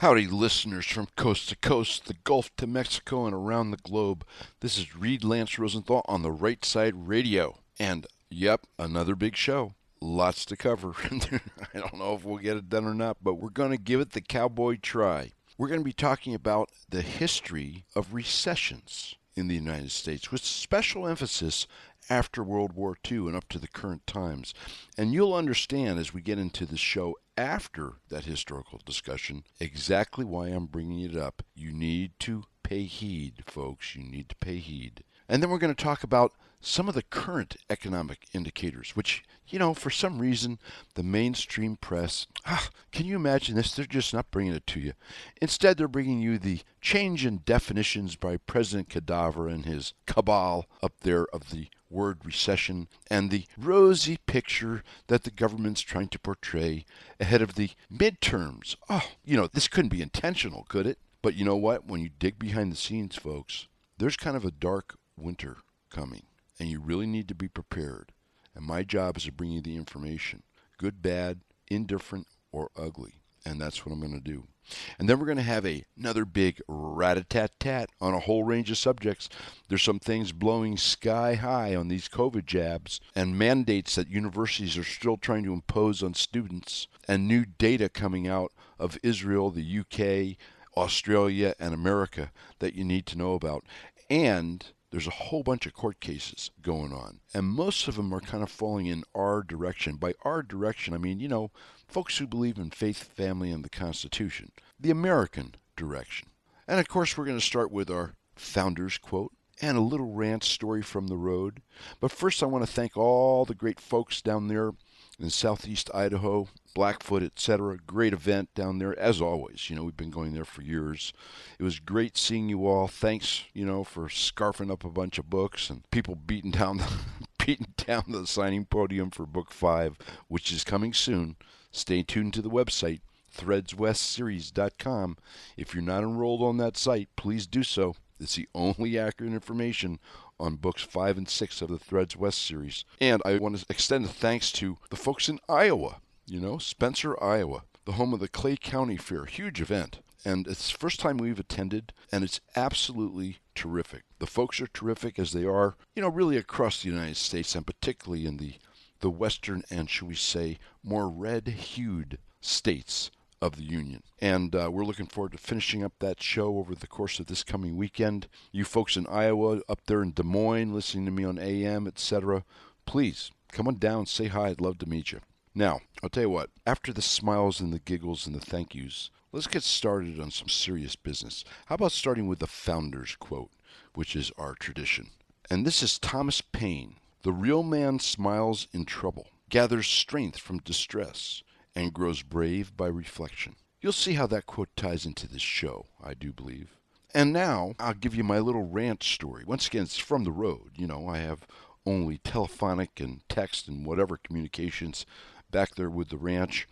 Howdy, listeners from coast to coast, the Gulf to Mexico, and around the globe. This is Reid Lance Rosenthal on the Right Side Radio. And, yep, another big show. Lots to cover. I don't know if we'll get it done or not, but we're going to give it the cowboy try. We're going to be talking about the history of recessions in the United States with special emphasis after World War II and up to the current times. And you'll understand as we get into the show after that historical discussion exactly why I'm bringing it up. You need to pay heed, folks. You need to pay heed. And then we're going to talk about some of the current economic indicators, which, you know, for some reason, the mainstream press, ah, can you imagine this? They're just not bringing it to you. Instead, they're bringing you the change in definitions by President Cadaver and his cabal up there of the word recession and the rosy picture that the government's trying to portray ahead of the midterms. Oh, you know, this couldn't be intentional, could it? But you know what? When you dig behind the scenes, folks, there's kind of a dark winter coming, and you really need to be prepared. And my job is to bring you the information good, bad, indifferent, or ugly. And that's what I'm going to do. And then we're going to have a, another big rat a tat tat on a whole range of subjects. There's some things blowing sky high on these COVID jabs and mandates that universities are still trying to impose on students, and new data coming out of Israel, the UK, Australia, and America that you need to know about. And there's a whole bunch of court cases going on, and most of them are kind of falling in our direction. By our direction, I mean, you know, folks who believe in faith, family, and the Constitution, the American direction. And of course, we're going to start with our founder's quote and a little rant story from the road. But first, I want to thank all the great folks down there in southeast Idaho, Blackfoot, etc. Great event down there, as always. You know, we've been going there for years. It was great seeing you all. Thanks, you know, for scarfing up a bunch of books and people beating down the beating down the signing podium for book five, which is coming soon. Stay tuned to the website, threadswestseries.com. If you're not enrolled on that site, please do so. It's the only accurate information on books five and six of the Threads West series. And I want to extend a thanks to the folks in Iowa, you know, Spencer, Iowa, the home of the Clay County Fair, huge event. And it's the first time we've attended, and it's absolutely terrific. The folks are terrific as they are, you know, really across the United States, and particularly in the, the western and, shall we say, more red hued states of the Union. And uh, we're looking forward to finishing up that show over the course of this coming weekend. You folks in Iowa, up there in Des Moines, listening to me on AM, etc., please come on down, say hi. I'd love to meet you. Now, I'll tell you what, after the smiles and the giggles and the thank yous, let's get started on some serious business. How about starting with the founder's quote, which is our tradition? And this is Thomas Paine The real man smiles in trouble, gathers strength from distress and grows brave by reflection. You'll see how that quote ties into this show, I do believe. And now I'll give you my little rant story. Once again, it's from the road. You know, I have only telephonic and text and whatever communications back there with the ranch.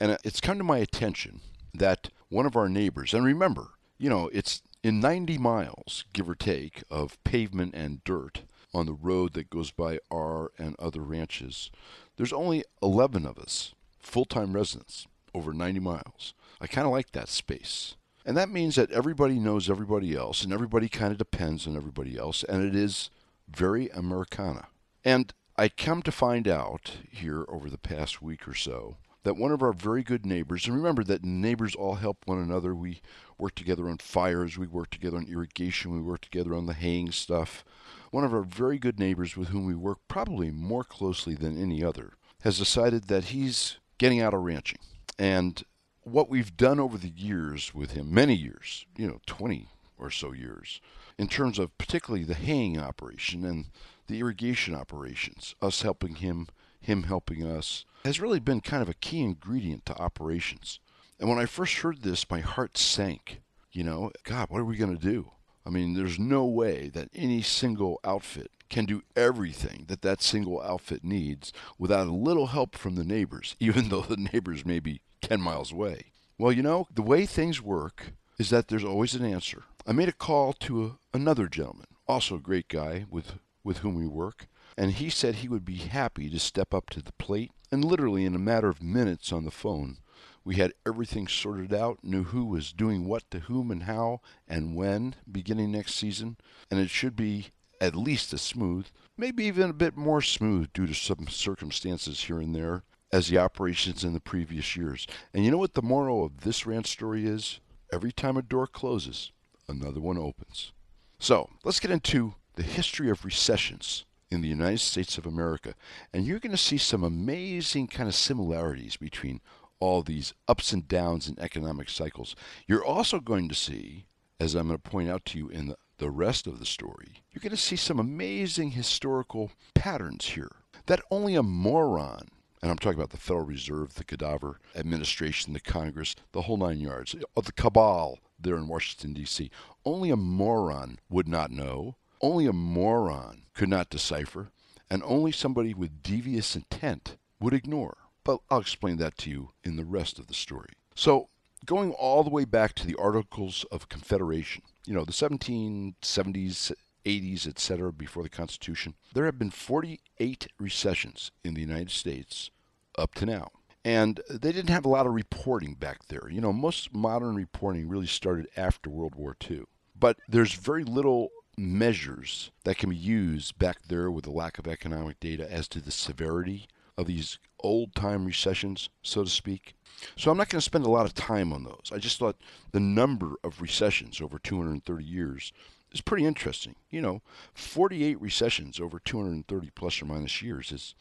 And it's come to my attention that one of our neighbors, and remember, you know, it's in 90 miles, give or take, of pavement and dirt on the road that goes by our and other ranches. There's only 11 of us full time residents over 90 miles. I kind of like that space. And that means that everybody knows everybody else, and everybody kind of depends on everybody else, and it is very Americana. And I come to find out here over the past week or so that one of our very good neighbors, and remember that neighbors all help one another. We work together on fires, we work together on irrigation, we work together on the haying stuff. One of our very good neighbors with whom we work probably more closely than any other has decided that he's getting out of ranching. And what we've done over the years with him, many years, you know, 20 or so years, in terms of particularly the haying operation and the irrigation operations, us helping him, him helping us, has really been kind of a key ingredient to operations. And when I first heard this, my heart sank. You know, God, what are we going to do? I mean, there's no way that any single outfit can do everything that that single outfit needs without a little help from the neighbors, even though the neighbors may be 10 miles away. Well, you know, the way things work is that there's always an answer. I made a call to a, another gentleman, also a great guy with, with whom we work, and he said he would be happy to step up to the plate and literally in a matter of minutes on the phone We had everything sorted out, knew who was doing what to whom and how and when beginning next season, and it should be at least as smooth, maybe even a bit more smooth due to some circumstances here and there as the operations in the previous years. And you know what the moral of this rant story is? Every time a door closes, another one opens. So let's get into the history of recessions in the United States of America. And you're going to see some amazing kind of similarities between all these ups and downs in economic cycles. You're also going to see, as I'm going to point out to you in the, the rest of the story, you're going to see some amazing historical patterns here that only a moron and I'm talking about the Federal Reserve, the cadaver administration, the Congress, the whole nine yards, uh, the cabal there in Washington, D.C. Only a moron would not know, only a moron could not decipher, and only somebody with devious intent would ignore. But I'll explain that to you in the rest of the story. So, going all the way back to the Articles of Confederation, you know, the 1770s, 80s, etc., before the Constitution, there have been 48 recessions in the United States up to now. And they didn't have a lot of reporting back there. You know, most modern reporting really started after World War II. But there's very little measures that can be used back there with the lack of economic data as to the severity of these old time recessions, so to speak. So I'm not going to spend a lot of time on those. I just thought the number of recessions over 230 years is pretty interesting. You know, 48 recessions over 230 plus or minus years is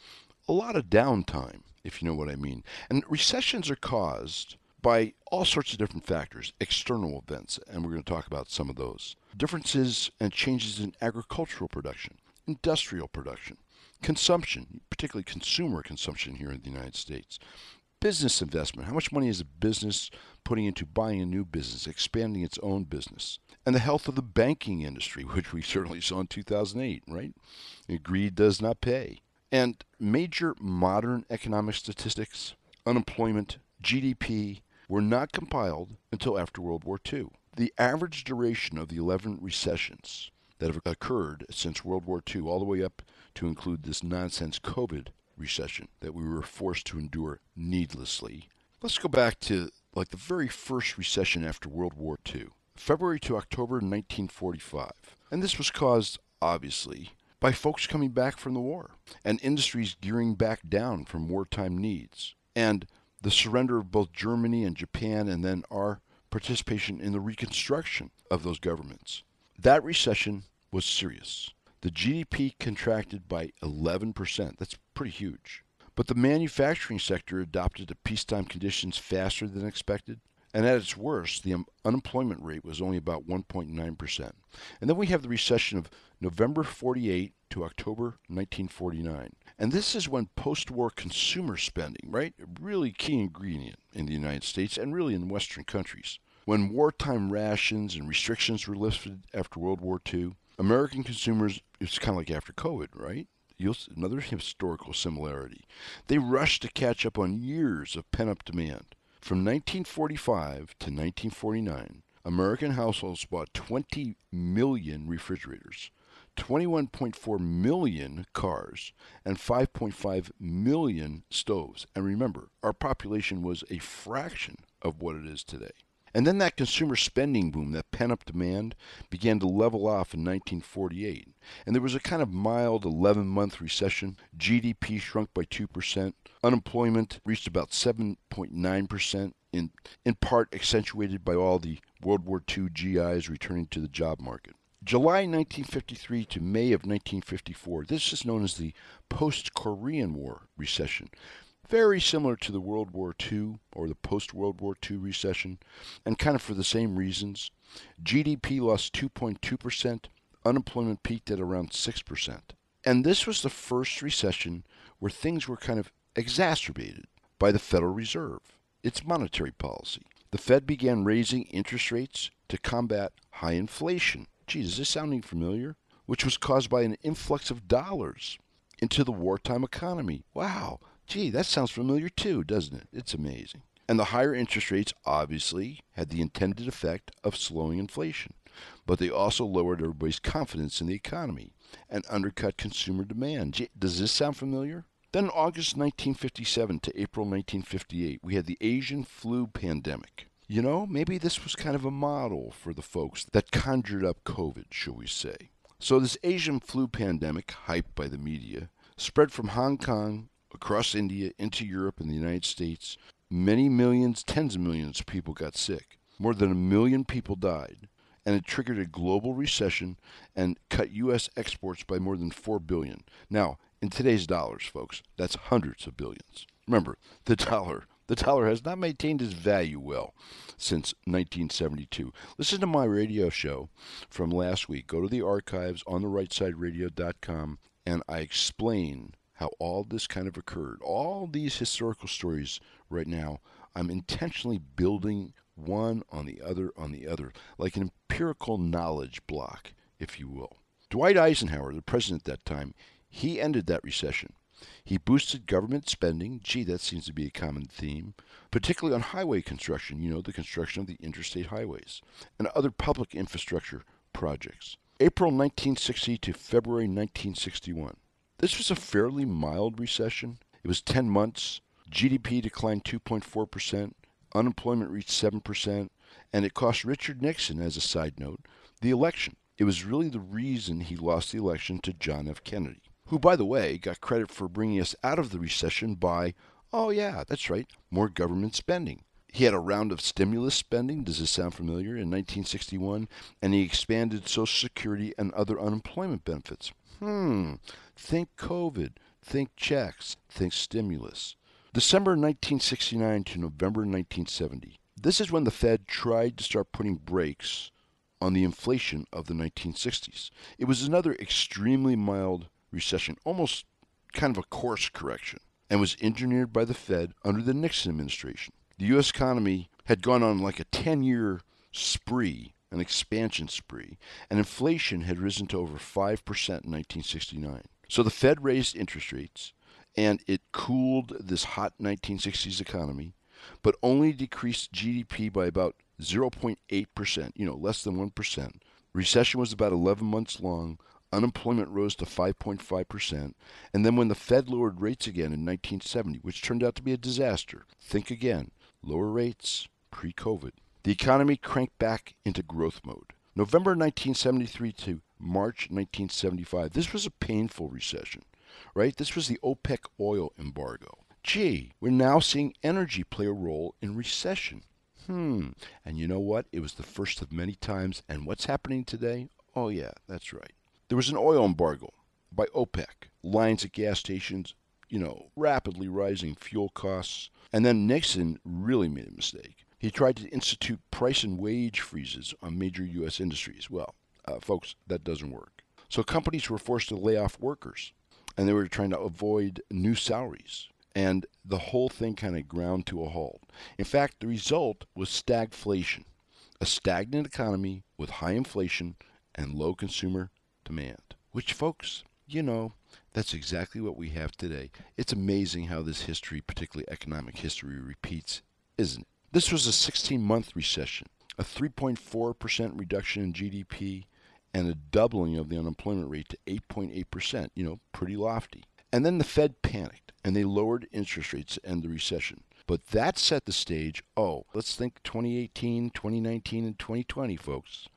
a lot of downtime if you know what I mean. And recessions are caused by all sorts of different factors, external events, and we're going to talk about some of those. Differences and changes in agricultural production, industrial production, consumption, particularly consumer consumption here in the United States, business investment, how much money is a business putting into buying a new business, expanding its own business, and the health of the banking industry, which we certainly saw in 2008, right? Greed does not pay. And major modern economic statistics, unemployment, GDP, were not compiled until after World War II. The average duration of the 11 recessions that have occurred since World War II, all the way up to include this nonsense COVID recession that we were forced to endure needlessly. Let's go back to like the very first recession after World War II, February to October 1945. And this was caused, obviously, by folks coming back from the war and industries gearing back down from wartime needs, and the surrender of both Germany and Japan, and then our participation in the reconstruction of those governments. That recession was serious. The GDP contracted by 11%. That's pretty huge. But the manufacturing sector adopted to peacetime conditions faster than expected. And at its worst, the unemployment rate was only about 1.9%. And then we have the recession of November 48 to October 1949. And this is when post war consumer spending, right? A really key ingredient in the United States and really in Western countries. When wartime rations and restrictions were lifted after World War II, American consumers, it's kind of like after COVID, right? You'll, another historical similarity. They rushed to catch up on years of pent up demand. From 1945 to 1949, American households bought 20 million refrigerators, 21.4 million cars, and 5.5 million stoves. And remember, our population was a fraction of what it is today. And then that consumer spending boom, that pent up demand, began to level off in 1948. And there was a kind of mild 11 month recession. GDP shrunk by 2%. Unemployment reached about 7.9%, in, in part accentuated by all the World War II GIs returning to the job market. July 1953 to May of 1954, this is known as the post Korean War recession. Very similar to the World War II or the post World War II recession, and kind of for the same reasons. GDP lost 2.2%, unemployment peaked at around 6%. And this was the first recession where things were kind of exacerbated by the Federal Reserve, its monetary policy. The Fed began raising interest rates to combat high inflation. Geez, is this sounding familiar? Which was caused by an influx of dollars into the wartime economy. Wow, gee, that sounds familiar too, doesn't it? It's amazing. And the higher interest rates obviously had the intended effect of slowing inflation, but they also lowered everybody's confidence in the economy and undercut consumer demand. Gee, does this sound familiar? Then August 1957 to April 1958, we had the Asian flu pandemic. You know, maybe this was kind of a model for the folks that conjured up COVID, shall we say. So, this Asian flu pandemic, hyped by the media, spread from Hong Kong across India into Europe and the United States. Many millions, tens of millions of people got sick. More than a million people died. And it triggered a global recession and cut U.S. exports by more than 4 billion. Now, in today's dollars, folks, that's hundreds of billions. Remember, the dollar the dollar has not maintained its value well since 1972. Listen to my radio show from last week. Go to the archives on the rightsideradio.com and I explain how all this kind of occurred. All these historical stories right now, I'm intentionally building one on the other on the other, like an empirical knowledge block, if you will. Dwight Eisenhower, the president at that time, he ended that recession. He boosted government spending. Gee, that seems to be a common theme, particularly on highway construction, you know, the construction of the interstate highways and other public infrastructure projects. April 1960 to February 1961. This was a fairly mild recession. It was 10 months. GDP declined 2.4%, unemployment reached 7%, and it cost Richard Nixon, as a side note, the election. It was really the reason he lost the election to John F. Kennedy, who, by the way, got credit for bringing us out of the recession by, oh, yeah, that's right, more government spending. He had a round of stimulus spending, does this sound familiar, in 1961, and he expanded Social Security and other unemployment benefits. Hmm, think COVID, think checks, think stimulus. December 1969 to November 1970. This is when the Fed tried to start putting brakes on the inflation of the 1960s. It was another extremely mild recession, almost kind of a course correction, and was engineered by the Fed under the Nixon administration. The U.S. economy had gone on like a 10 year spree an expansion spree, and inflation had risen to over 5% in 1969. So the Fed raised interest rates, and it cooled this hot 1960s economy, but only decreased GDP by about 0.8%, you know, less than 1%. Recession was about 11 months long. Unemployment rose to 5.5%. And then when the Fed lowered rates again in 1970, which turned out to be a disaster, think again lower rates pre COVID. The economy cranked back into growth mode. November 1973 to March 1975. This was a painful recession, right? This was the OPEC oil embargo. Gee, we're now seeing energy play a role in recession. Hmm. And you know what? It was the first of many times. And what's happening today? Oh, yeah, that's right. There was an oil embargo by OPEC. Lines at gas stations, you know, rapidly rising fuel costs. And then Nixon really made a mistake. He tried to institute price and wage freezes on major U.S. industries. Well, uh, folks, that doesn't work. So companies were forced to lay off workers, and they were trying to avoid new salaries. And the whole thing kind of ground to a halt. In fact, the result was stagflation, a stagnant economy with high inflation and low consumer demand. Which, folks, you know, that's exactly what we have today. It's amazing how this history, particularly economic history, repeats, isn't it? This was a 16 month recession, a 3.4% reduction in GDP, and a doubling of the unemployment rate to 8.8%, you know, pretty lofty. And then the Fed panicked and they lowered interest rates to end the recession. But that set the stage. Oh, let's think 2018, 2019, and 2020, folks.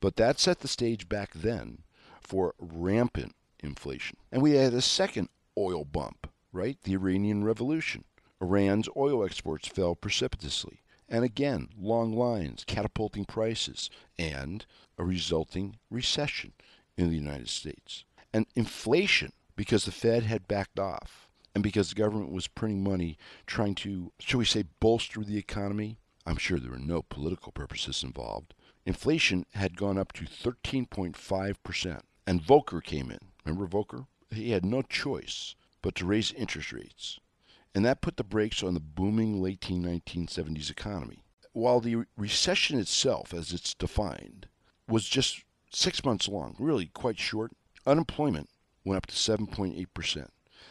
But that set the stage back then for rampant inflation. And we had a second oil bump, right? The Iranian Revolution. Iran's oil exports fell precipitously, and again, long lines, catapulting prices, and a resulting recession in the United States. And inflation, because the Fed had backed off, and because the government was printing money trying to, shall we say, bolster the economy. I'm sure there were no political purposes involved. Inflation had gone up to 13.5%. And Volcker came in. Remember Volcker? He had no choice but to raise interest rates and that put the brakes on the booming late 1970s economy. While the recession itself, as it's defined, was just six months long, really quite short, unemployment went up to 7.8%.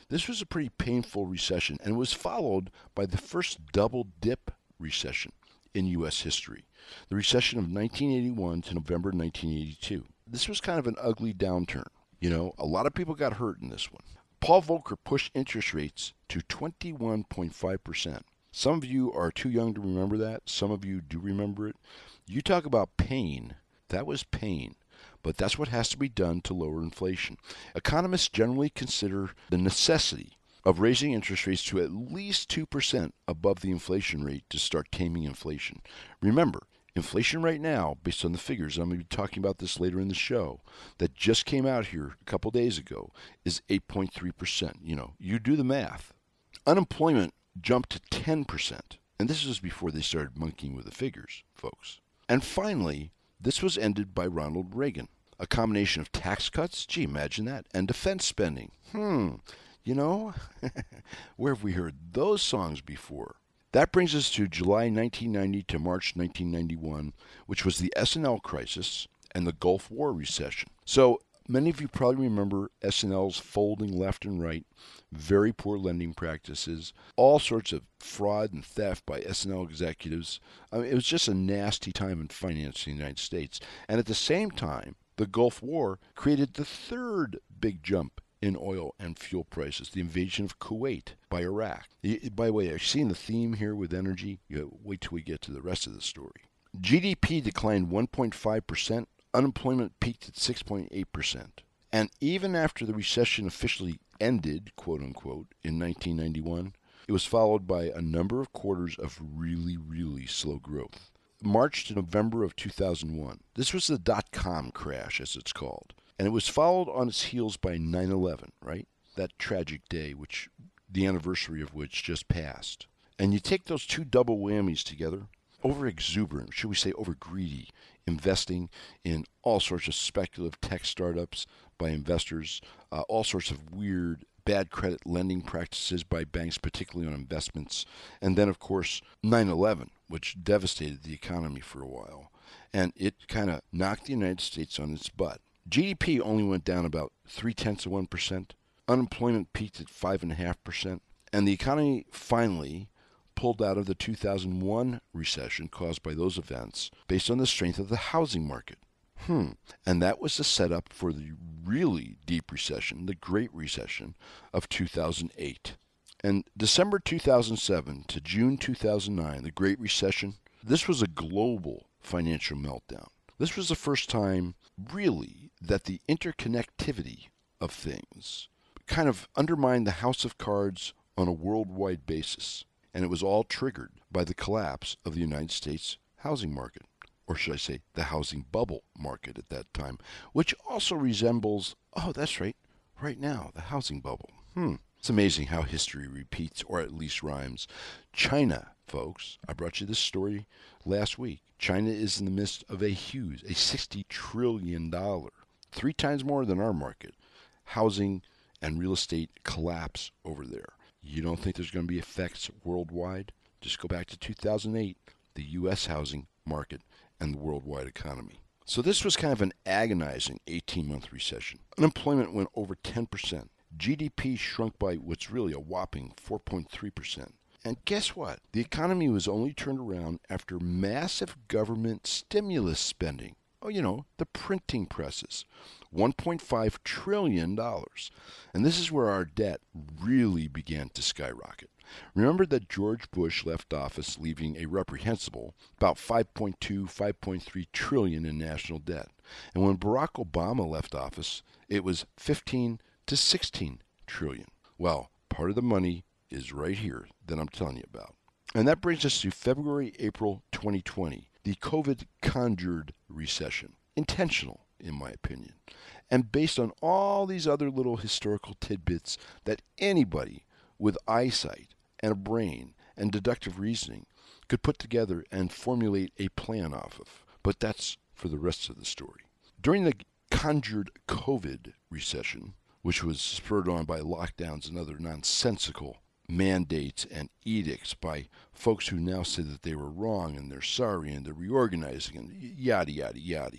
This was a pretty painful recession and was followed by the first double dip recession in U.S. history, the recession of 1981 to November 1982. This was kind of an ugly downturn. You know, a lot of people got hurt in this one Paul Volcker pushed interest rates to 21.5%. Some of you are too young to remember that. Some of you do remember it. You talk about pain. That was pain. But that's what has to be done to lower inflation. Economists generally consider the necessity of raising interest rates to at least 2% above the inflation rate to start taming inflation. Remember, inflation right now, based on the figures, I'm going to be talking about this later in the show, that just came out here a couple days ago, is 8.3%. You know, you do the math. Unemployment jumped to 10%. And this was before they started monkeying with the figures, folks. And finally, this was ended by Ronald Reagan. A combination of tax cuts, gee, imagine that, and defense spending. Hmm, you know, where have we heard those songs before? That brings us to July 1990 to March 1991, which was the S&L crisis and the Gulf War recession. So many of you probably remember S&L's folding left and right, very poor lending practices, all sorts of fraud and theft by S&L executives. I mean, it was just a nasty time in finance in the United States. And at the same time, the Gulf War created the third big jump in oil and fuel prices, the invasion of Kuwait by Iraq. By the way, you seeing the theme here with energy? You wait till we get to the rest of the story. GDP declined 1.5%, unemployment peaked at 6.8%. And even after the recession officially ended, quote unquote, in 1991, it was followed by a number of quarters of really, really slow growth. March to November of 2001. This was the dot com crash, as it's called. And it was followed on its heels by 9 11, right? That tragic day, which the anniversary of which just passed. And you take those two double whammies together, over exuberant, should we say over greedy, investing in all sorts of speculative tech startups by investors, uh, all sorts of weird bad credit lending practices by banks, particularly on investments, and then, of course, 9 11, which devastated the economy for a while. And it kind of knocked the United States on its butt. GDP only went down about three tenths of 1%. Unemployment peaked at 5.5%. And the economy finally pulled out of the 2001 recession caused by those events based on the strength of the housing market. Hmm. And that was the setup for the really deep recession, the Great Recession of 2008. And December 2007 to June 2009, the Great Recession, this was a global financial meltdown. This was the first time, really, that the interconnectivity of things kind of undermined the house of cards on a worldwide basis. And it was all triggered by the collapse of the United States housing market, or should I say, the housing bubble market at that time, which also resembles, oh, that's right, right now, the housing bubble. Hmm. It's amazing how history repeats, or at least rhymes. China, folks, I brought you this story last week. China is in the midst of a huge, a $60 trillion, three times more than our market, housing and real estate collapse over there. You don't think there's going to be effects worldwide? Just go back to 2008, the U.S. housing market and the worldwide economy. So this was kind of an agonizing 18-month recession. Unemployment went over 10%. GDP shrunk by what's really a whopping 4.3%. And guess what? The economy was only turned around after massive government stimulus spending. Oh, you know, the printing presses. $1.5 trillion. And this is where our debt really began to skyrocket. Remember that George Bush left office leaving a reprehensible about 5.2, 5.3 trillion in national debt. And when Barack Obama left office, it was 15 to 16 trillion. Well, part of the money is right here that I'm telling you about. And that brings us to February, April 2020, the COVID conjured recession. Intentional, in my opinion. And based on all these other little historical tidbits that anybody with eyesight and a brain and deductive reasoning could put together and formulate a plan off of. But that's for the rest of the story. During the conjured COVID recession, which was spurred on by lockdowns and other nonsensical mandates and edicts by folks who now say that they were wrong and they're sorry and they're reorganizing and yada, yada, yada.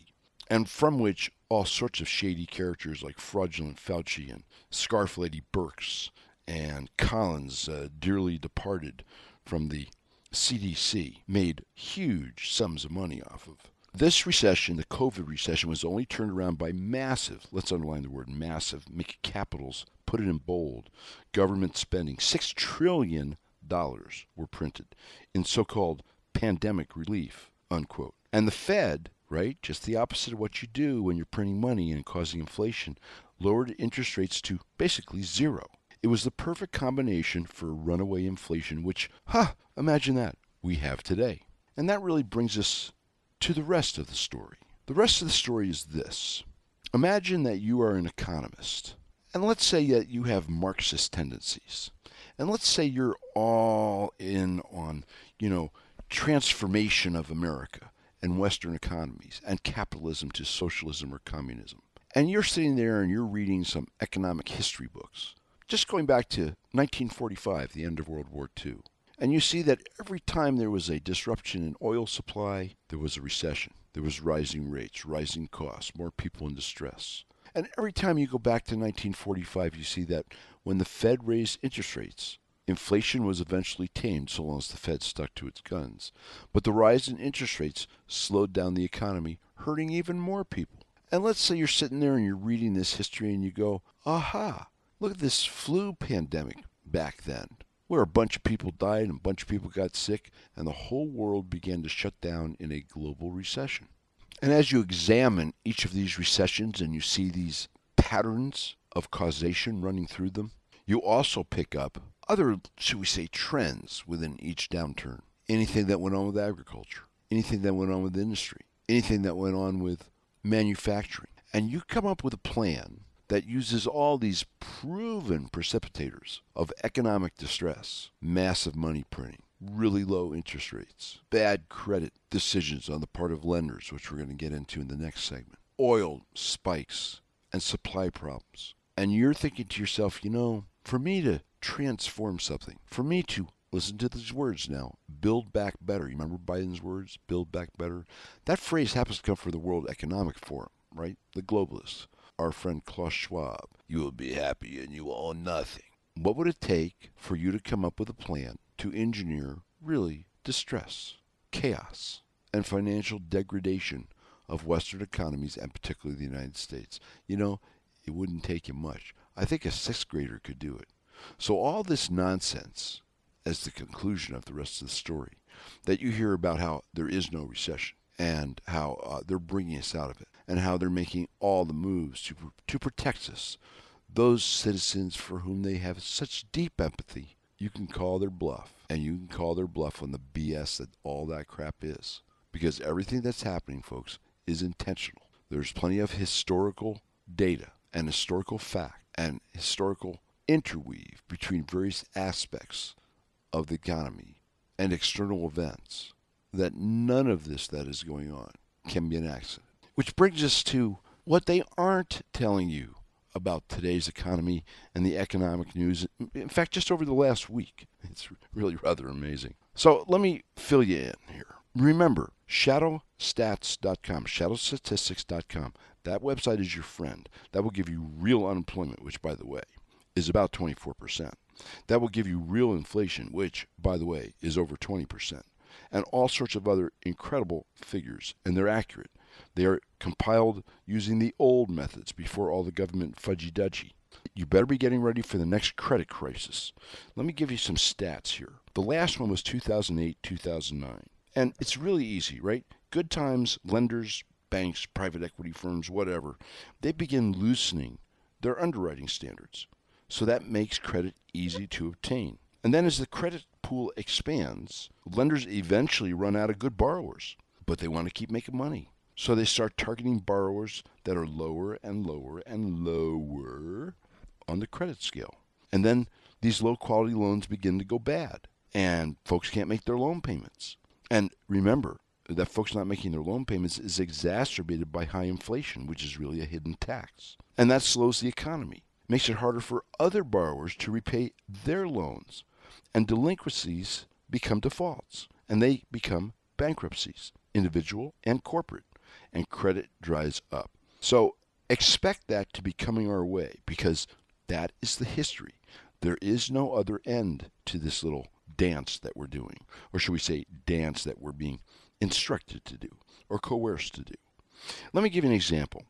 And from which all sorts of shady characters like fraudulent Fauci and Scarf Lady Birx and Collins, uh, dearly departed from the CDC, made huge sums of money off of. This recession, the COVID recession, was only turned around by massive, let's underline the word massive, make capitals, put it in bold, government spending. $6 trillion were printed in so called pandemic relief, unquote. And the Fed, right, just the opposite of what you do when you're printing money and causing inflation, lowered interest rates to basically zero. It was the perfect combination for runaway inflation, which, ha, huh, imagine that, we have today. And that really brings us to the rest of the story. The rest of the story is this Imagine that you are an economist, and let's say that you have Marxist tendencies. And let's say you're all in on, you know, transformation of America and Western economies and capitalism to socialism or communism. And you're sitting there and you're reading some economic history books, just going back to 1945, the end of World War II. And you see that every time there was a disruption in oil supply, there was a recession. There was rising rates, rising costs, more people in distress. And every time you go back to 1945, you see that when the Fed raised interest rates, inflation was eventually tamed so long as the Fed stuck to its guns. But the rise in interest rates slowed down the economy, hurting even more people. And let's say you're sitting there and you're reading this history and you go, aha, look at this flu pandemic back then where a bunch of people died and a bunch of people got sick, and the whole world began to shut down in a global recession. And as you examine each of these recessions and you see these patterns of causation running through them, you also pick up other, should we say, trends within each downturn. Anything that went on with agriculture, anything that went on with industry, anything that went on with manufacturing. And you come up with a plan that uses all these proven precipitators of economic distress, massive money printing, really low interest rates, bad credit decisions on the part of lenders, which we're going to get into in the next segment, oil spikes, and supply problems. And you're thinking to yourself, you know, for me to transform something, for me to listen to these words now build back better. You remember Biden's words, build back better? That phrase happens to come from the World Economic Forum, right? The globalists our friend Klaus Schwab. You will be happy and you will own nothing. What would it take for you to come up with a plan to engineer really distress, chaos, and financial degradation of Western economies and particularly the United States? You know, it wouldn't take you much. I think a sixth grader could do it. So all this nonsense as the conclusion of the rest of the story that you hear about how there is no recession and how uh, they're bringing us out of it and how they're making all the moves to, to protect us. Those citizens for whom they have such deep empathy, you can call their bluff. And you can call their bluff on the BS that all that crap is. Because everything that's happening, folks, is intentional. There's plenty of historical data and historical fact and historical interweave between various aspects of the economy and external events that none of this that is going on can be an accident. Which brings us to what they aren't telling you about today's economy and the economic news. In fact, just over the last week. It's really rather amazing. So let me fill you in here. Remember, shadowstats.com, shadowstatistics.com. That website is your friend. That will give you real unemployment, which, by the way, is about 24%. That will give you real inflation, which, by the way, is over 20%, and all sorts of other incredible figures, and they're accurate. They are compiled using the old methods before all the government fudgy dudgy. You better be getting ready for the next credit crisis. Let me give you some stats here. The last one was 2008 2009. And it's really easy, right? Good times, lenders, banks, private equity firms, whatever, they begin loosening their underwriting standards. So that makes credit easy to obtain. And then as the credit pool expands, lenders eventually run out of good borrowers, but they want to keep making money. So they start targeting borrowers that are lower and lower and lower on the credit scale. And then these low quality loans begin to go bad, and folks can't make their loan payments. And remember that folks not making their loan payments is exacerbated by high inflation, which is really a hidden tax. And that slows the economy, makes it harder for other borrowers to repay their loans. And delinquencies become defaults, and they become bankruptcies, individual and corporate and credit dries up. So expect that to be coming our way because that is the history. There is no other end to this little dance that we're doing, or should we say, dance that we're being instructed to do or coerced to do. Let me give you an example.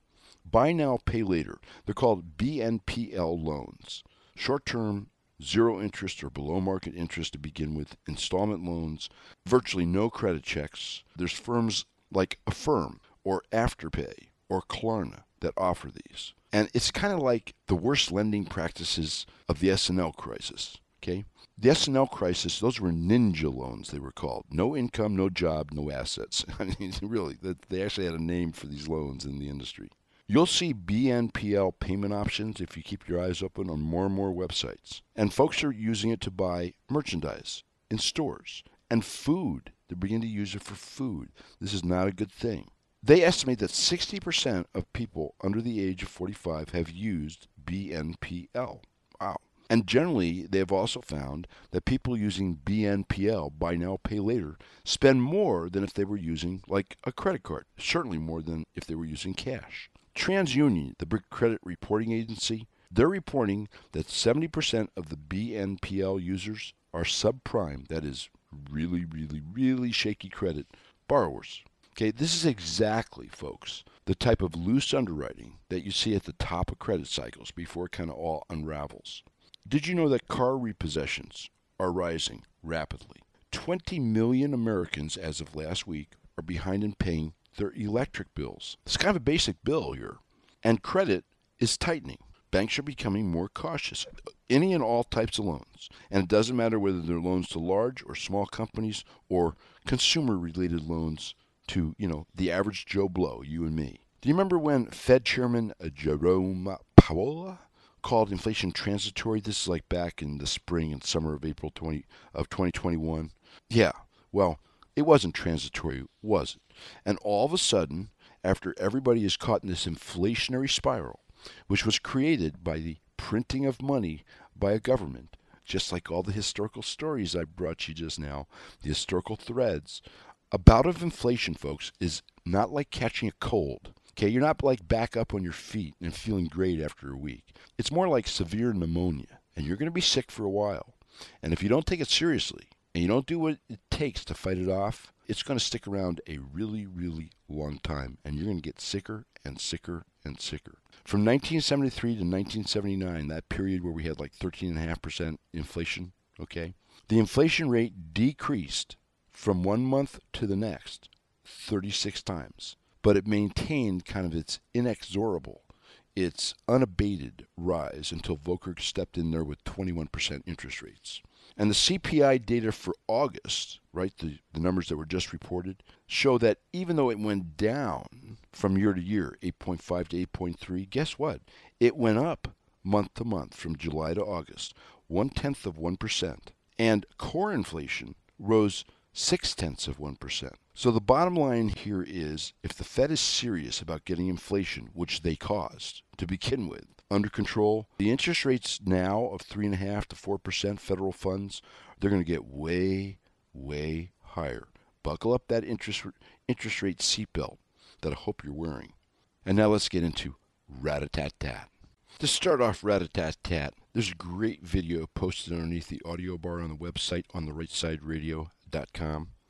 Buy now, pay later. They're called BNPL loans. Short term, zero interest or below market interest to begin with, installment loans, virtually no credit checks. There's firms like Affirm or Afterpay or Klarna that offer these. And it's kind of like the worst lending practices of the S&L crisis, okay? The S&L crisis, those were ninja loans, they were called. No income, no job, no assets. I mean, really, they actually had a name for these loans in the industry. You'll see BNPL payment options if you keep your eyes open on more and more websites. And folks are using it to buy merchandise in stores and food. They're beginning to use it for food. This is not a good thing. They estimate that 60% of people under the age of 45 have used BNPL. Wow. And generally, they have also found that people using BNPL, buy now, pay later, spend more than if they were using like a credit card, certainly more than if they were using cash. TransUnion, the big credit reporting agency, they're reporting that 70% of the BNPL users are subprime, that is, really, really, really shaky credit borrowers. Okay, this is exactly, folks, the type of loose underwriting that you see at the top of credit cycles before it kind of all unravels. Did you know that car repossessions are rising rapidly? 20 million Americans as of last week are behind in paying their electric bills. It's kind of a basic bill here. And credit is tightening. Banks are becoming more cautious. Any and all types of loans. And it doesn't matter whether they're loans to large or small companies or consumer related loans to, you know, the average Joe Blow, you and me. Do you remember when Fed Chairman uh, Jerome Powell called inflation transitory? This is like back in the spring and summer of April 20 of 2021. Yeah, well, it wasn't transitory, was it? And all of a sudden, after everybody is caught in this inflationary spiral, which was created by the printing of money by a government, just like all the historical stories I brought you just now, the historical threads, a bout of inflation, folks, is not like catching a cold. Okay, you're not like back up on your feet and feeling great after a week. It's more like severe pneumonia, and you're going to be sick for a while. And if you don't take it seriously and you don't do what it takes to fight it off, it's going to stick around a really, really long time, and you're going to get sicker and sicker and sicker. From 1973 to 1979, that period where we had like 13.5% inflation, okay, the inflation rate decreased from one month to the next 36 times, but it maintained kind of its inexorable, its unabated rise until Volcker stepped in there with 21% interest rates. And the CPI data for August, right, the, the numbers that were just reported, show that even though it went down from year to year, 8.5 to 8.3, guess what? It went up month to month from July to August, one tenth of 1%. And core inflation rose six tenths of 1%. So the bottom line here is if the Fed is serious about getting inflation, which they caused to begin with, under control, the interest rates now of 3.5 to 4% federal funds, they're going to get way, way higher. Buckle up that interest, interest rate seatbelt that I hope you're wearing. And now let's get into rat-a-tat-tat. To start off rat-a-tat-tat, there's a great video posted underneath the audio bar on the website on the right side radio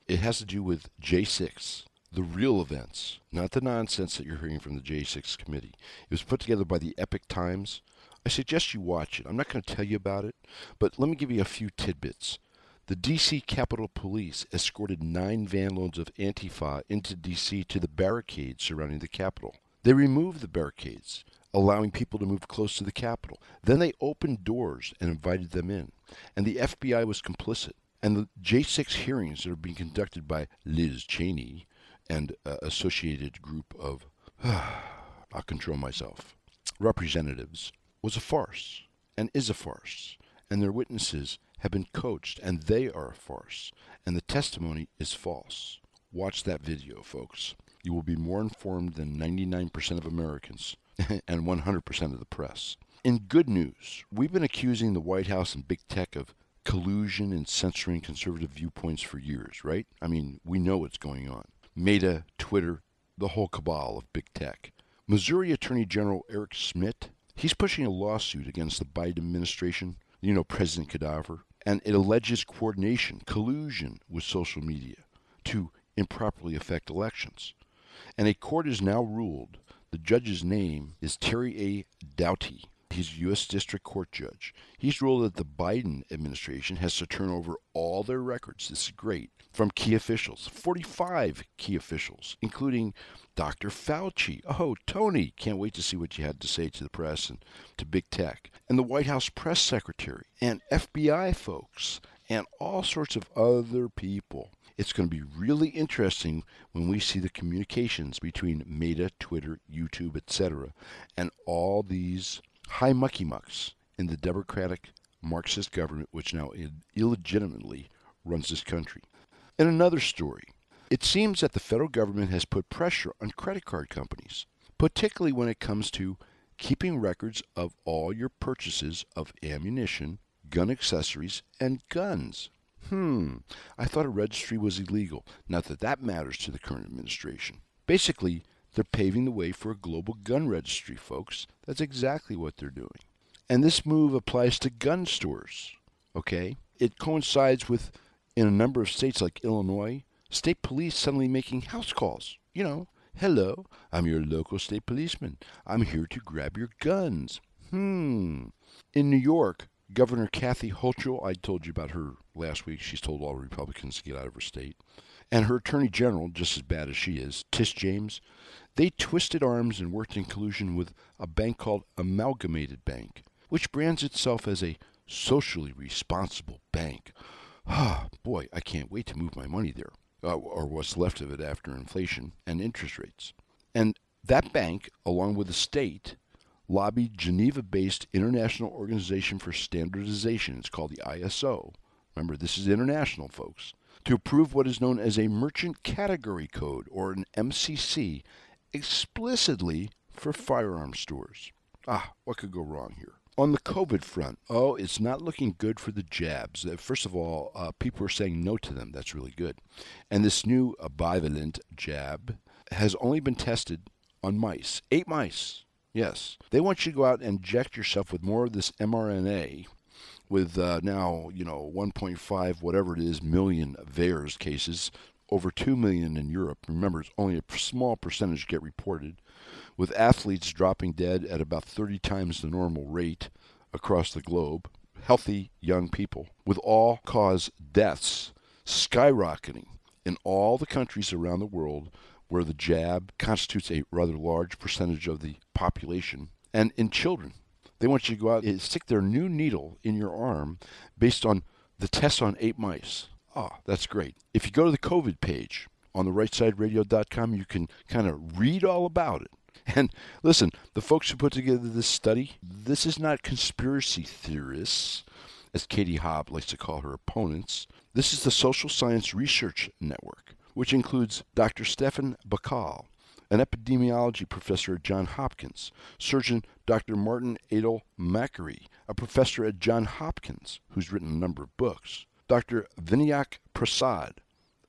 It has to do with J6, the real events, not the nonsense that you're hearing from the J6 committee. It was put together by the Epoch Times. I suggest you watch it. I'm not going to tell you about it, but let me give you a few tidbits. The D.C. Capitol Police escorted nine vanloads of Antifa into D.C. to the barricades surrounding the Capitol. They removed the barricades, allowing people to move close to the Capitol. Then they opened doors and invited them in. And the FBI was complicit. And the J6 hearings that are being conducted by Liz Cheney and uh, associated group of, I'll control myself, representatives was a farce and is a farce. And their witnesses have been coached and they are a farce. And the testimony is false. Watch that video, folks. You will be more informed than 99% of Americans and 100% of the press. In good news, we've been accusing the White House and big tech of collusion and censoring conservative viewpoints for years, right? I mean, we know what's going on. Meta, Twitter, the whole cabal of big tech. Missouri Attorney General Eric Schmitt, he's pushing a lawsuit against the Biden administration, you know, President Cadaver, and it alleges coordination, collusion with social media to improperly affect elections. And a court has now ruled the judge's name is Terry A. Doughty. He's a U.S. District Court judge. He's ruled that the Biden administration has to turn over all their records. This is great. From key officials, 45 key officials, including Dr. Fauci. Oh, Tony, can't wait to see what you had to say to the press and to big tech. And the White House press secretary, and FBI folks, and all sorts of other people. It's going to be really interesting when we see the communications between Meta, Twitter, YouTube, etc., and all these high mucky mucks in the Democratic Marxist government, which now illegitimately runs this country. In another story, it seems that the federal government has put pressure on credit card companies, particularly when it comes to keeping records of all your purchases of ammunition, gun accessories, and guns. Hmm, I thought a registry was illegal. Not that that matters to the current administration. Basically, they're paving the way for a global gun registry, folks. That's exactly what they're doing. And this move applies to gun stores, okay? It coincides with, in a number of states like Illinois, state police suddenly making house calls. You know, hello, I'm your local state policeman. I'm here to grab your guns. Hmm. In New York, Governor Kathy Hochul, I told you about her last week. She's told all the Republicans to get out of her state. And her attorney general, just as bad as she is, Tish James, they twisted arms and worked in collusion with a bank called Amalgamated Bank, which brands itself as a socially responsible bank. Ah, boy, I can't wait to move my money there uh, or what's left of it after inflation and interest rates. And that bank, along with the state, lobbied Geneva based International Organization for Standardization, it's called the ISO. Remember, this is international, folks, to approve what is known as a Merchant Category Code, or an MCC, explicitly for firearm stores. Ah, what could go wrong here? On the COVID front, oh, it's not looking good for the jabs. Uh, first of all, uh, people are saying no to them. That's really good. And this new bivalent jab has only been tested on mice, eight mice. Yes. They want you to go out and inject yourself with more of this mRNA with uh, now, you know, 1.5, whatever it is, million VAERS cases, over 2 million in Europe. Remember, it's only a small percentage get reported with athletes dropping dead at about 30 times the normal rate across the globe, healthy young people, with all cause deaths skyrocketing in all the countries around the world where the jab constitutes a rather large percentage of the population, and in children. They want you to go out and stick their new needle in your arm based on the tests on eight mice. Ah, oh, that's great. If you go to the COVID page on the rightsideradio.com, you can kind of read all about it. And listen, the folks who put together this study, this is not conspiracy theorists, as Katie Hobbs likes to call her opponents. This is the Social Science Research Network, which includes Dr. Stefan Baral, an epidemiology professor at Johns Hopkins, surgeon Dr. Martin Adel Makary, a professor at Johns Hopkins who's written a number of books, Dr. Vinayak Prasad,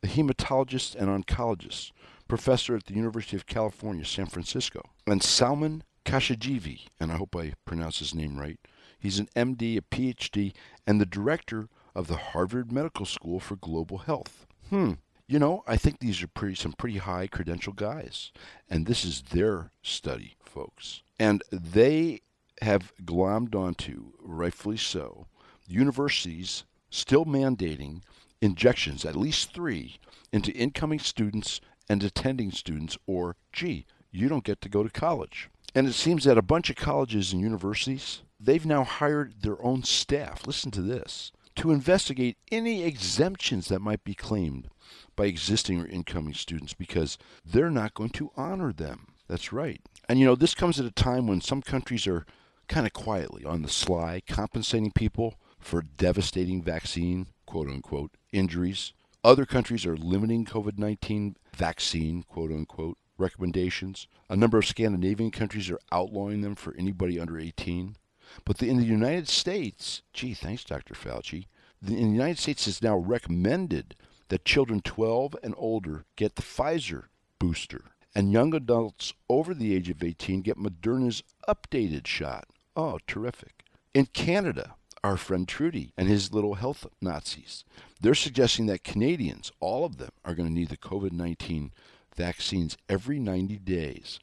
a hematologist and oncologist, professor at the University of California, San Francisco, and Salman Khashoggi, and I hope I pronounce his name right. He's an MD, a PhD, and the director of the Harvard Medical School for Global Health. Hmm. You know, I think these are pretty some pretty high credential guys, and this is their study, folks. And they have glommed onto, rightfully so, universities still mandating injections, at least three, into incoming students and attending students, or, gee, you don't get to go to college. And it seems that a bunch of colleges and universities, they've now hired their own staff, listen to this, to investigate any exemptions that might be claimed by existing or incoming students because they're not going to honor them. That's right. And you know, this comes at a time when some countries are kind of quietly on the sly compensating people for devastating vaccine, quote unquote, injuries other countries are limiting COVID 19 vaccine, quote unquote, recommendations. A number of Scandinavian countries are outlawing them for anybody under 18. But the, in the United States, gee, thanks, Dr. Fauci, the, in the United States it's now recommended that children 12 and older get the Pfizer booster, and young adults over the age of 18 get Moderna's updated shot. Oh, terrific. In Canada, our friend Trudy and his little health Nazis. They're suggesting that Canadians, all of them, are going to need the COVID 19 vaccines every 90 days.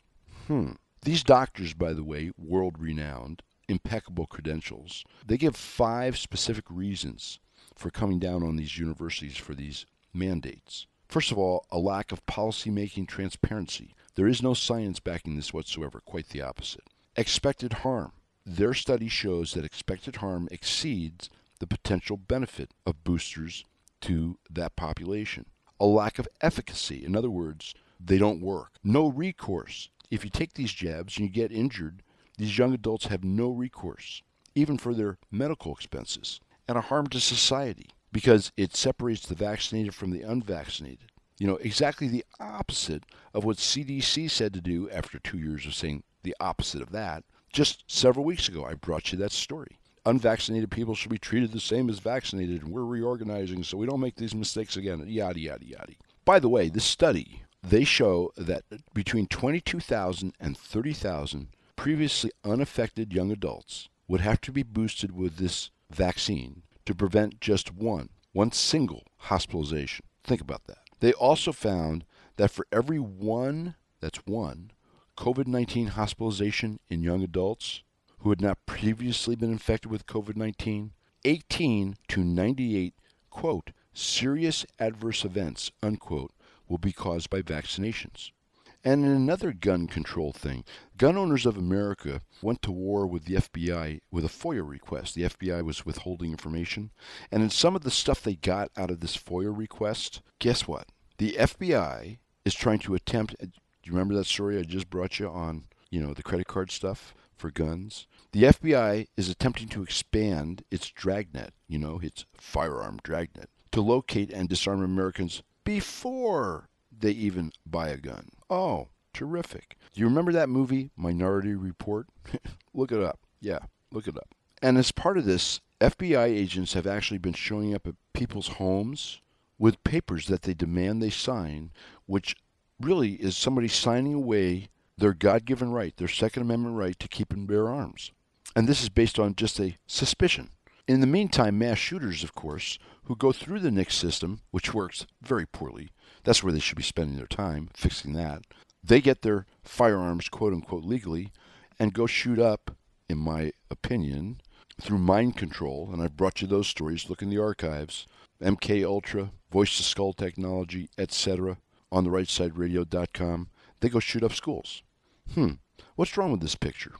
Hmm. These doctors, by the way, world renowned, impeccable credentials, they give five specific reasons for coming down on these universities for these mandates. First of all, a lack of policy-making transparency. There is no science backing this whatsoever, quite the opposite. Expected harm. Their study shows that expected harm exceeds the potential benefit of boosters to that population. A lack of efficacy. In other words, they don't work. No recourse. If you take these jabs and you get injured, these young adults have no recourse, even for their medical expenses. And a harm to society because it separates the vaccinated from the unvaccinated. You know, exactly the opposite of what CDC said to do after two years of saying the opposite of that. Just several weeks ago, I brought you that story. Unvaccinated people should be treated the same as vaccinated, and we're reorganizing so we don't make these mistakes again, yada, yada, yada. By the way, this study, they show that between 22,000 and 30,000 previously unaffected young adults would have to be boosted with this vaccine to prevent just one, one single hospitalization. Think about that. They also found that for every one, that's one, COVID 19 hospitalization in young adults who had not previously been infected with COVID 19, 18 to 98, quote, serious adverse events, unquote, will be caused by vaccinations. And in another gun control thing, Gun Owners of America went to war with the FBI with a FOIA request. The FBI was withholding information. And in some of the stuff they got out of this FOIA request, guess what? The FBI is trying to attempt. Uh, do you remember that story I just brought you on, you know, the credit card stuff for guns? The FBI is attempting to expand its dragnet, you know, its firearm dragnet, to locate and disarm Americans before they even buy a gun. Oh, terrific. Do you remember that movie, Minority Report? look it up. Yeah, look it up. And as part of this, FBI agents have actually been showing up at people's homes with papers that they demand they sign, which really is somebody signing away their God given right, their Second Amendment right to keep and bear arms. And this is based on just a suspicion. In the meantime, mass shooters, of course, who go through the NICS system, which works very poorly, that's where they should be spending their time, fixing that. They get their firearms, quote unquote, legally and go shoot up, in my opinion, through mind control. And I've brought you those stories. Look in the archives. MK Ultra, voice to skull technology, etc. on the rightsideradio.com. They go shoot up schools. Hmm, what's wrong with this picture?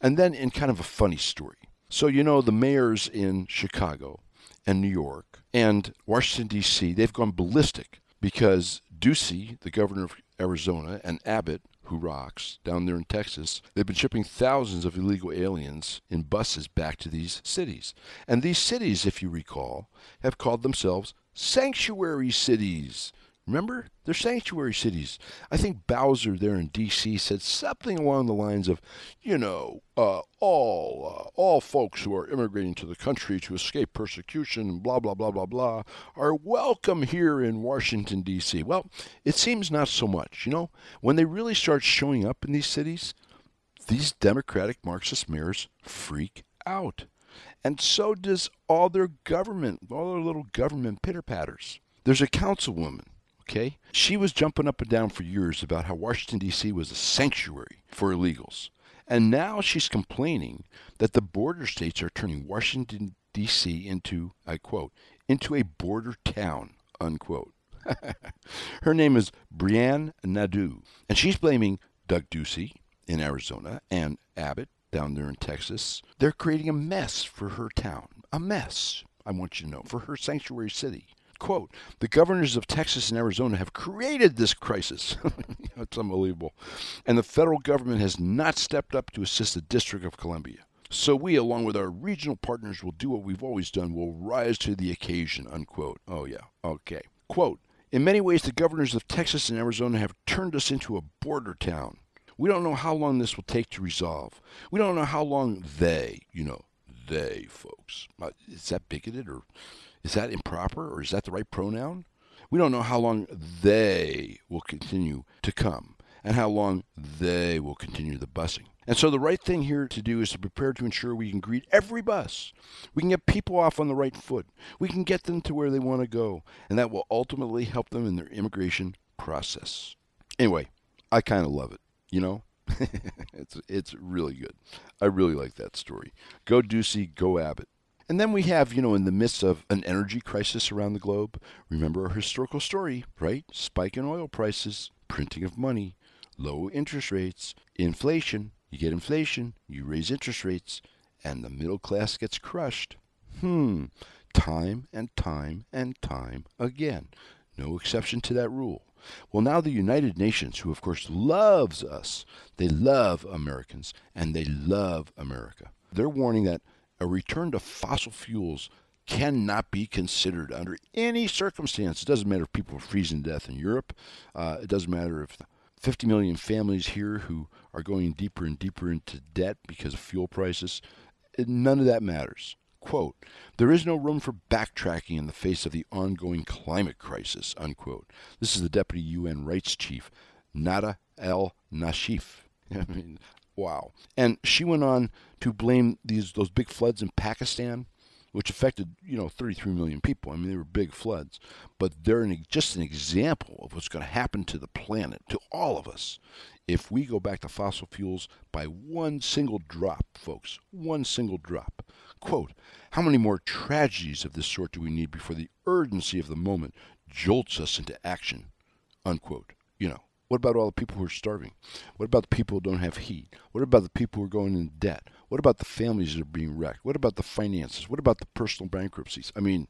And then in kind of a funny story. So, you know, the mayors in Chicago and New York and Washington, D.C., they've gone ballistic because Ducey, the governor of Arizona, and Abbott, who rocks, down there in Texas, they've been shipping thousands of illegal aliens in buses back to these cities. And these cities, if you recall, have called themselves sanctuary cities. Remember? They're sanctuary cities. I think Bowser there in D.C. said something along the lines of, you know, uh, all uh, all folks who are immigrating to the country to escape persecution and blah blah blah blah blah are welcome here in Washington D.C. Well, it seems not so much. You know, when they really start showing up in these cities, these Democratic Marxist mayors freak out, and so does all their government, all their little government pitter patters. There's a councilwoman okay? She was jumping up and down for years about how Washington, D.C. was a sanctuary for illegals. And now she's complaining that the border states are turning Washington, D.C. into, I quote, into a border town, unquote. Her name is Brianne Nadeau, and she's blaming Doug Ducey in Arizona and Abbott down there in Texas. They're creating a mess for her town. A mess, I want you to know, for her sanctuary city quote, the governors of Texas and Arizona have created this crisis. It's unbelievable. And the federal government has not stepped up to assist the District of Columbia. So we, along with our regional partners, will do what we've always done. We'll rise to the occasion, unquote. Oh, yeah. Okay. Quote, in many ways, the governors of Texas and Arizona have turned us into a border town. We don't know how long this will take to resolve. We don't know how long they, you know, they folks. Uh, is that bigoted or is that improper or is that the right pronoun? We don't know how long they will continue to come. and how long they will continue the busing. And so the right thing here to do is to prepare to ensure we can greet every bus. We can get people off on the right foot. We can get them to where they want to go, and that will ultimately help them in their immigration process. Anyway, I kind of love it, you know? it's it's really good. I really like that story. Go Ducey, go Abbott. And then we have, you know, in the midst of an energy crisis around the globe, remember our historical story, right? Spike in oil prices, printing of money, low interest rates, inflation. You get inflation, you raise interest rates, and the middle class gets crushed. Hmm. Time and time and time again. No exception to that rule. Well, now the United Nations, who of course loves us, they love Americans, and they love America. They're warning that a return to fossil fuels cannot be considered under any circumstance. It doesn't matter if people are freezing to death in Europe. Uh, it doesn't matter if 50 million families here who are going deeper and deeper into debt because of fuel prices. None of that matters. Quote, there is no room for backtracking in the face of the ongoing climate crisis, unquote. This is the Deputy UN Rights Chief, Nada El Nashif. I mean, wow. And she went on to blame these those big floods in Pakistan, which affected, you know, 33 million people. I mean, they were big floods. But they're an, just an example of what's going to happen to the planet, to all of us, if we go back to fossil fuels by one single drop, folks. One single drop. Quote, how many more tragedies of this sort do we need before the urgency of the moment jolts us into action? Unquote. You know, what about all the people who are starving? What about the people who don't have heat? What about the people who are going in debt? What about the families that are being wrecked? What about the finances? What about the personal bankruptcies? I mean,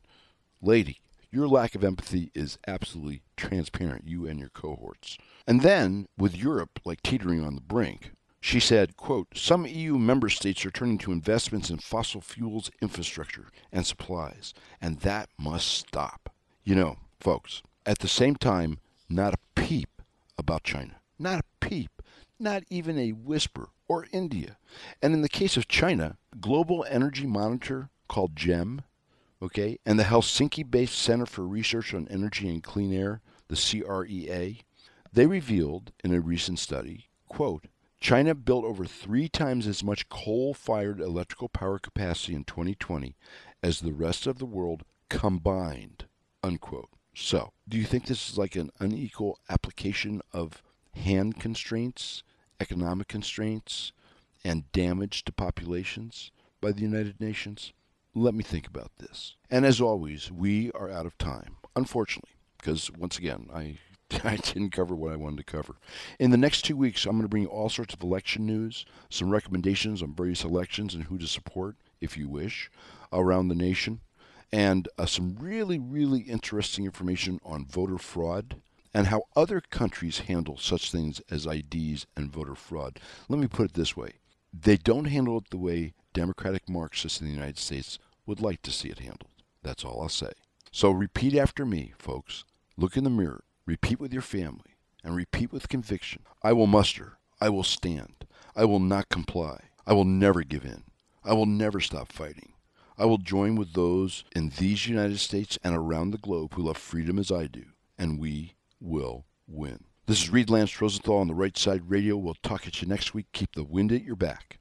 lady, your lack of empathy is absolutely transparent, you and your cohorts. And then, with Europe like teetering on the brink, she said, quote, Some EU member states are turning to investments in fossil fuels infrastructure and supplies, and that must stop. You know, folks, at the same time, not a peep about China. Not a peep. Not even a whisper. Or India. And in the case of China, Global Energy Monitor, called GEM, okay, and the Helsinki based Center for Research on Energy and Clean Air, the CREA, they revealed in a recent study, quote, China built over three times as much coal fired electrical power capacity in 2020 as the rest of the world combined. Unquote. So, do you think this is like an unequal application of hand constraints, economic constraints, and damage to populations by the United Nations? Let me think about this. And as always, we are out of time, unfortunately, because once again, I I didn't cover what I wanted to cover. In the next two weeks, I'm going to bring you all sorts of election news, some recommendations on various elections and who to support, if you wish, around the nation, and uh, some really, really interesting information on voter fraud and how other countries handle such things as IDs and voter fraud. Let me put it this way they don't handle it the way Democratic Marxists in the United States would like to see it handled. That's all I'll say. So repeat after me, folks. Look in the mirror Repeat with your family, and repeat with conviction I will muster, I will stand, I will not comply, I will never give in, I will never stop fighting. I will join with those in these United States and around the globe who love freedom as I do, and we will win. This is Reid Lance Rosenthal on the Right Side Radio. We'll talk at you next week. Keep the wind at your back.